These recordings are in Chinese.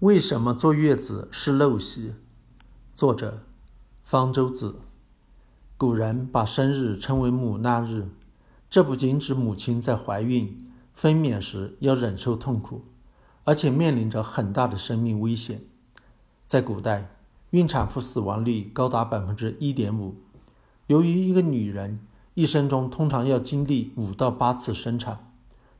为什么坐月子是陋习？作者：方舟子。古人把生日称为母难日，这不仅指母亲在怀孕、分娩时要忍受痛苦，而且面临着很大的生命危险。在古代，孕产妇死亡率高达百分之一点五。由于一个女人一生中通常要经历五到八次生产，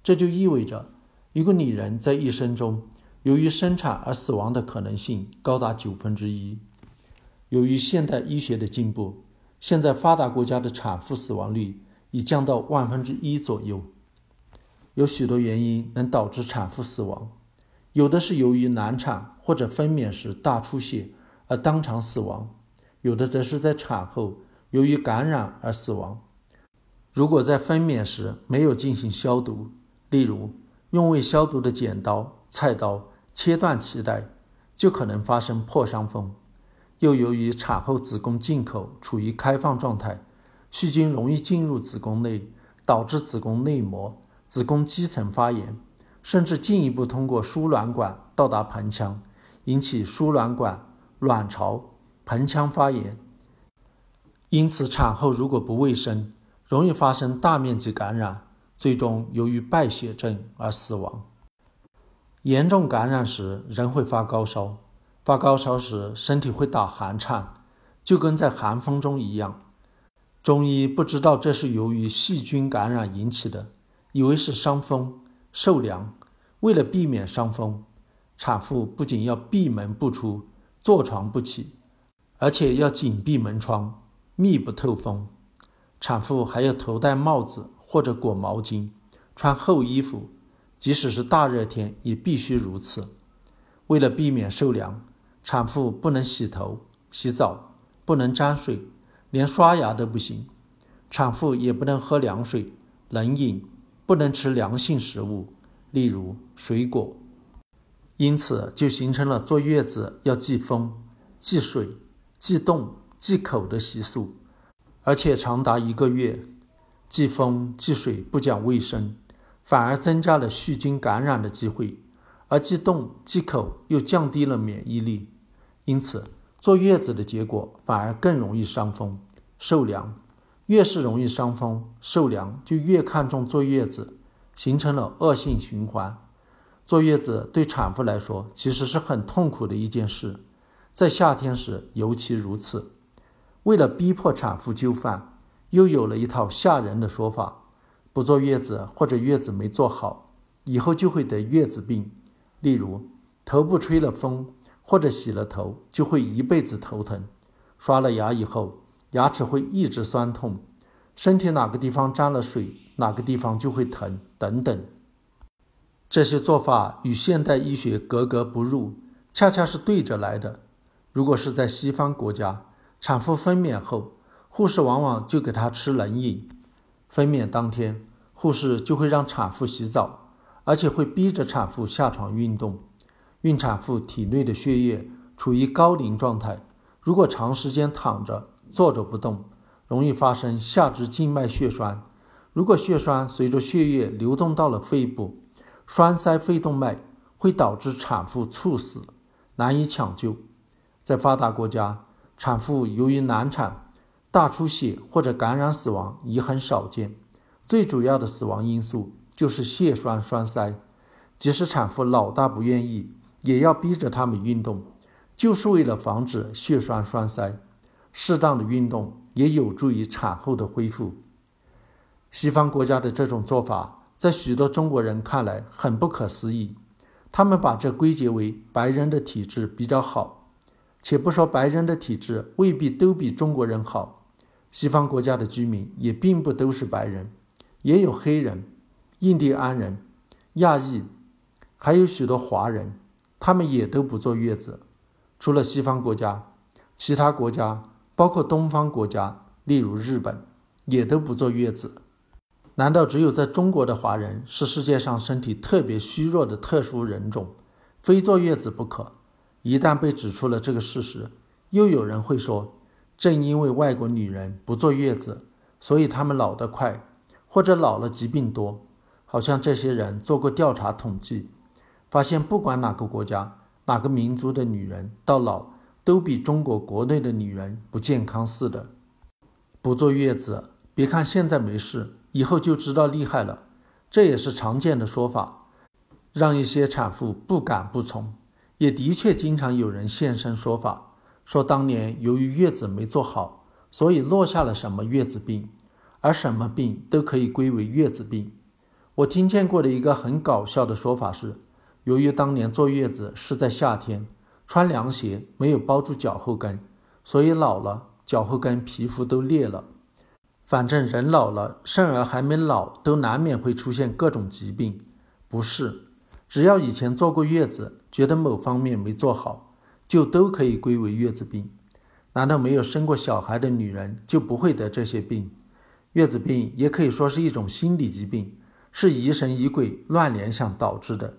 这就意味着一个女人在一生中。由于生产而死亡的可能性高达九分之一。由于现代医学的进步，现在发达国家的产妇死亡率已降到万分之一左右。有许多原因能导致产妇死亡，有的是由于难产或者分娩时大出血而当场死亡，有的则是在产后由于感染而死亡。如果在分娩时没有进行消毒，例如用未消毒的剪刀、菜刀。切断脐带，就可能发生破伤风。又由于产后子宫进口处于开放状态，细菌容易进入子宫内，导致子宫内膜、子宫肌层发炎，甚至进一步通过输卵管到达盆腔，引起输卵管、卵巢、盆腔发炎。因此，产后如果不卫生，容易发生大面积感染，最终由于败血症而死亡。严重感染时，人会发高烧。发高烧时，身体会打寒颤，就跟在寒风中一样。中医不知道这是由于细菌感染引起的，以为是伤风受凉。为了避免伤风，产妇不仅要闭门不出、坐床不起，而且要紧闭门窗，密不透风。产妇还要头戴帽子或者裹毛巾，穿厚衣服。即使是大热天，也必须如此。为了避免受凉，产妇不能洗头、洗澡，不能沾水，连刷牙都不行。产妇也不能喝凉水、冷饮，不能吃凉性食物，例如水果。因此，就形成了坐月子要忌风、忌水、忌冻、忌口的习俗，而且长达一个月。忌风、忌水不讲卫生。反而增加了细菌感染的机会，而忌冻忌口又降低了免疫力，因此坐月子的结果反而更容易伤风受凉。越是容易伤风受凉，就越看重坐月子，形成了恶性循环。坐月子对产妇来说其实是很痛苦的一件事，在夏天时尤其如此。为了逼迫产妇就范，又有了一套吓人的说法。不坐月子或者月子没做好，以后就会得月子病。例如，头部吹了风或者洗了头，就会一辈子头疼；刷了牙以后，牙齿会一直酸痛；身体哪个地方沾了水，哪个地方就会疼等等。这些做法与现代医学格格不入，恰恰是对着来的。如果是在西方国家，产妇分娩后，护士往往就给她吃冷饮。分娩当天，护士就会让产妇洗澡，而且会逼着产妇下床运动。孕产妇体内的血液处于高凝状态，如果长时间躺着、坐着不动，容易发生下肢静脉血栓。如果血栓随着血液流动到了肺部，栓塞肺动脉，会导致产妇猝死，难以抢救。在发达国家，产妇由于难产。大出血或者感染死亡已很少见，最主要的死亡因素就是血栓栓塞。即使产妇老大不愿意，也要逼着他们运动，就是为了防止血栓栓塞。适当的运动也有助于产后的恢复。西方国家的这种做法，在许多中国人看来很不可思议，他们把这归结为白人的体质比较好，且不说白人的体质未必都比中国人好。西方国家的居民也并不都是白人，也有黑人、印第安人、亚裔，还有许多华人，他们也都不坐月子。除了西方国家，其他国家，包括东方国家，例如日本，也都不坐月子。难道只有在中国的华人是世界上身体特别虚弱的特殊人种，非坐月子不可？一旦被指出了这个事实，又有人会说。正因为外国女人不坐月子，所以她们老得快，或者老了疾病多。好像这些人做过调查统计，发现不管哪个国家、哪个民族的女人到老都比中国国内的女人不健康似的。不坐月子，别看现在没事，以后就知道厉害了。这也是常见的说法，让一些产妇不敢不从。也的确经常有人现身说法，说当年由于月子没做好，所以落下了什么月子病，而什么病都可以归为月子病。我听见过的一个很搞笑的说法是，由于当年坐月子是在夏天，穿凉鞋没有包住脚后跟，所以老了脚后跟皮肤都裂了。反正人老了，生儿还没老，都难免会出现各种疾病。不是，只要以前坐过月子。觉得某方面没做好，就都可以归为月子病。难道没有生过小孩的女人就不会得这些病？月子病也可以说是一种心理疾病，是疑神疑鬼、乱联想导致的。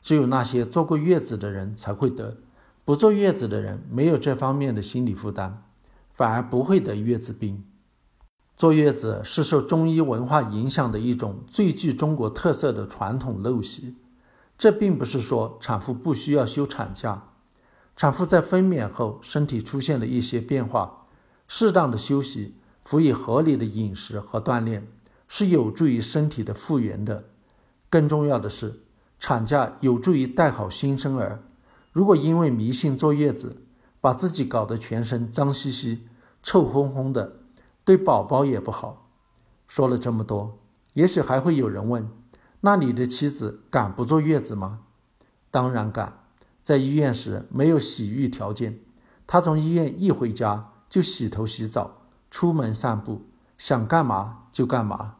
只有那些坐过月子的人才会得，不坐月子的人没有这方面的心理负担，反而不会得月子病。坐月子是受中医文化影响的一种最具中国特色的传统陋习。这并不是说产妇不需要休产假，产妇在分娩后身体出现了一些变化，适当的休息，辅以合理的饮食和锻炼，是有助于身体的复原的。更重要的是，产假有助于带好新生儿。如果因为迷信坐月子，把自己搞得全身脏兮兮、臭烘烘的，对宝宝也不好。说了这么多，也许还会有人问。那你的妻子敢不坐月子吗？当然敢。在医院时没有洗浴条件，他从医院一回家就洗头洗澡，出门散步，想干嘛就干嘛。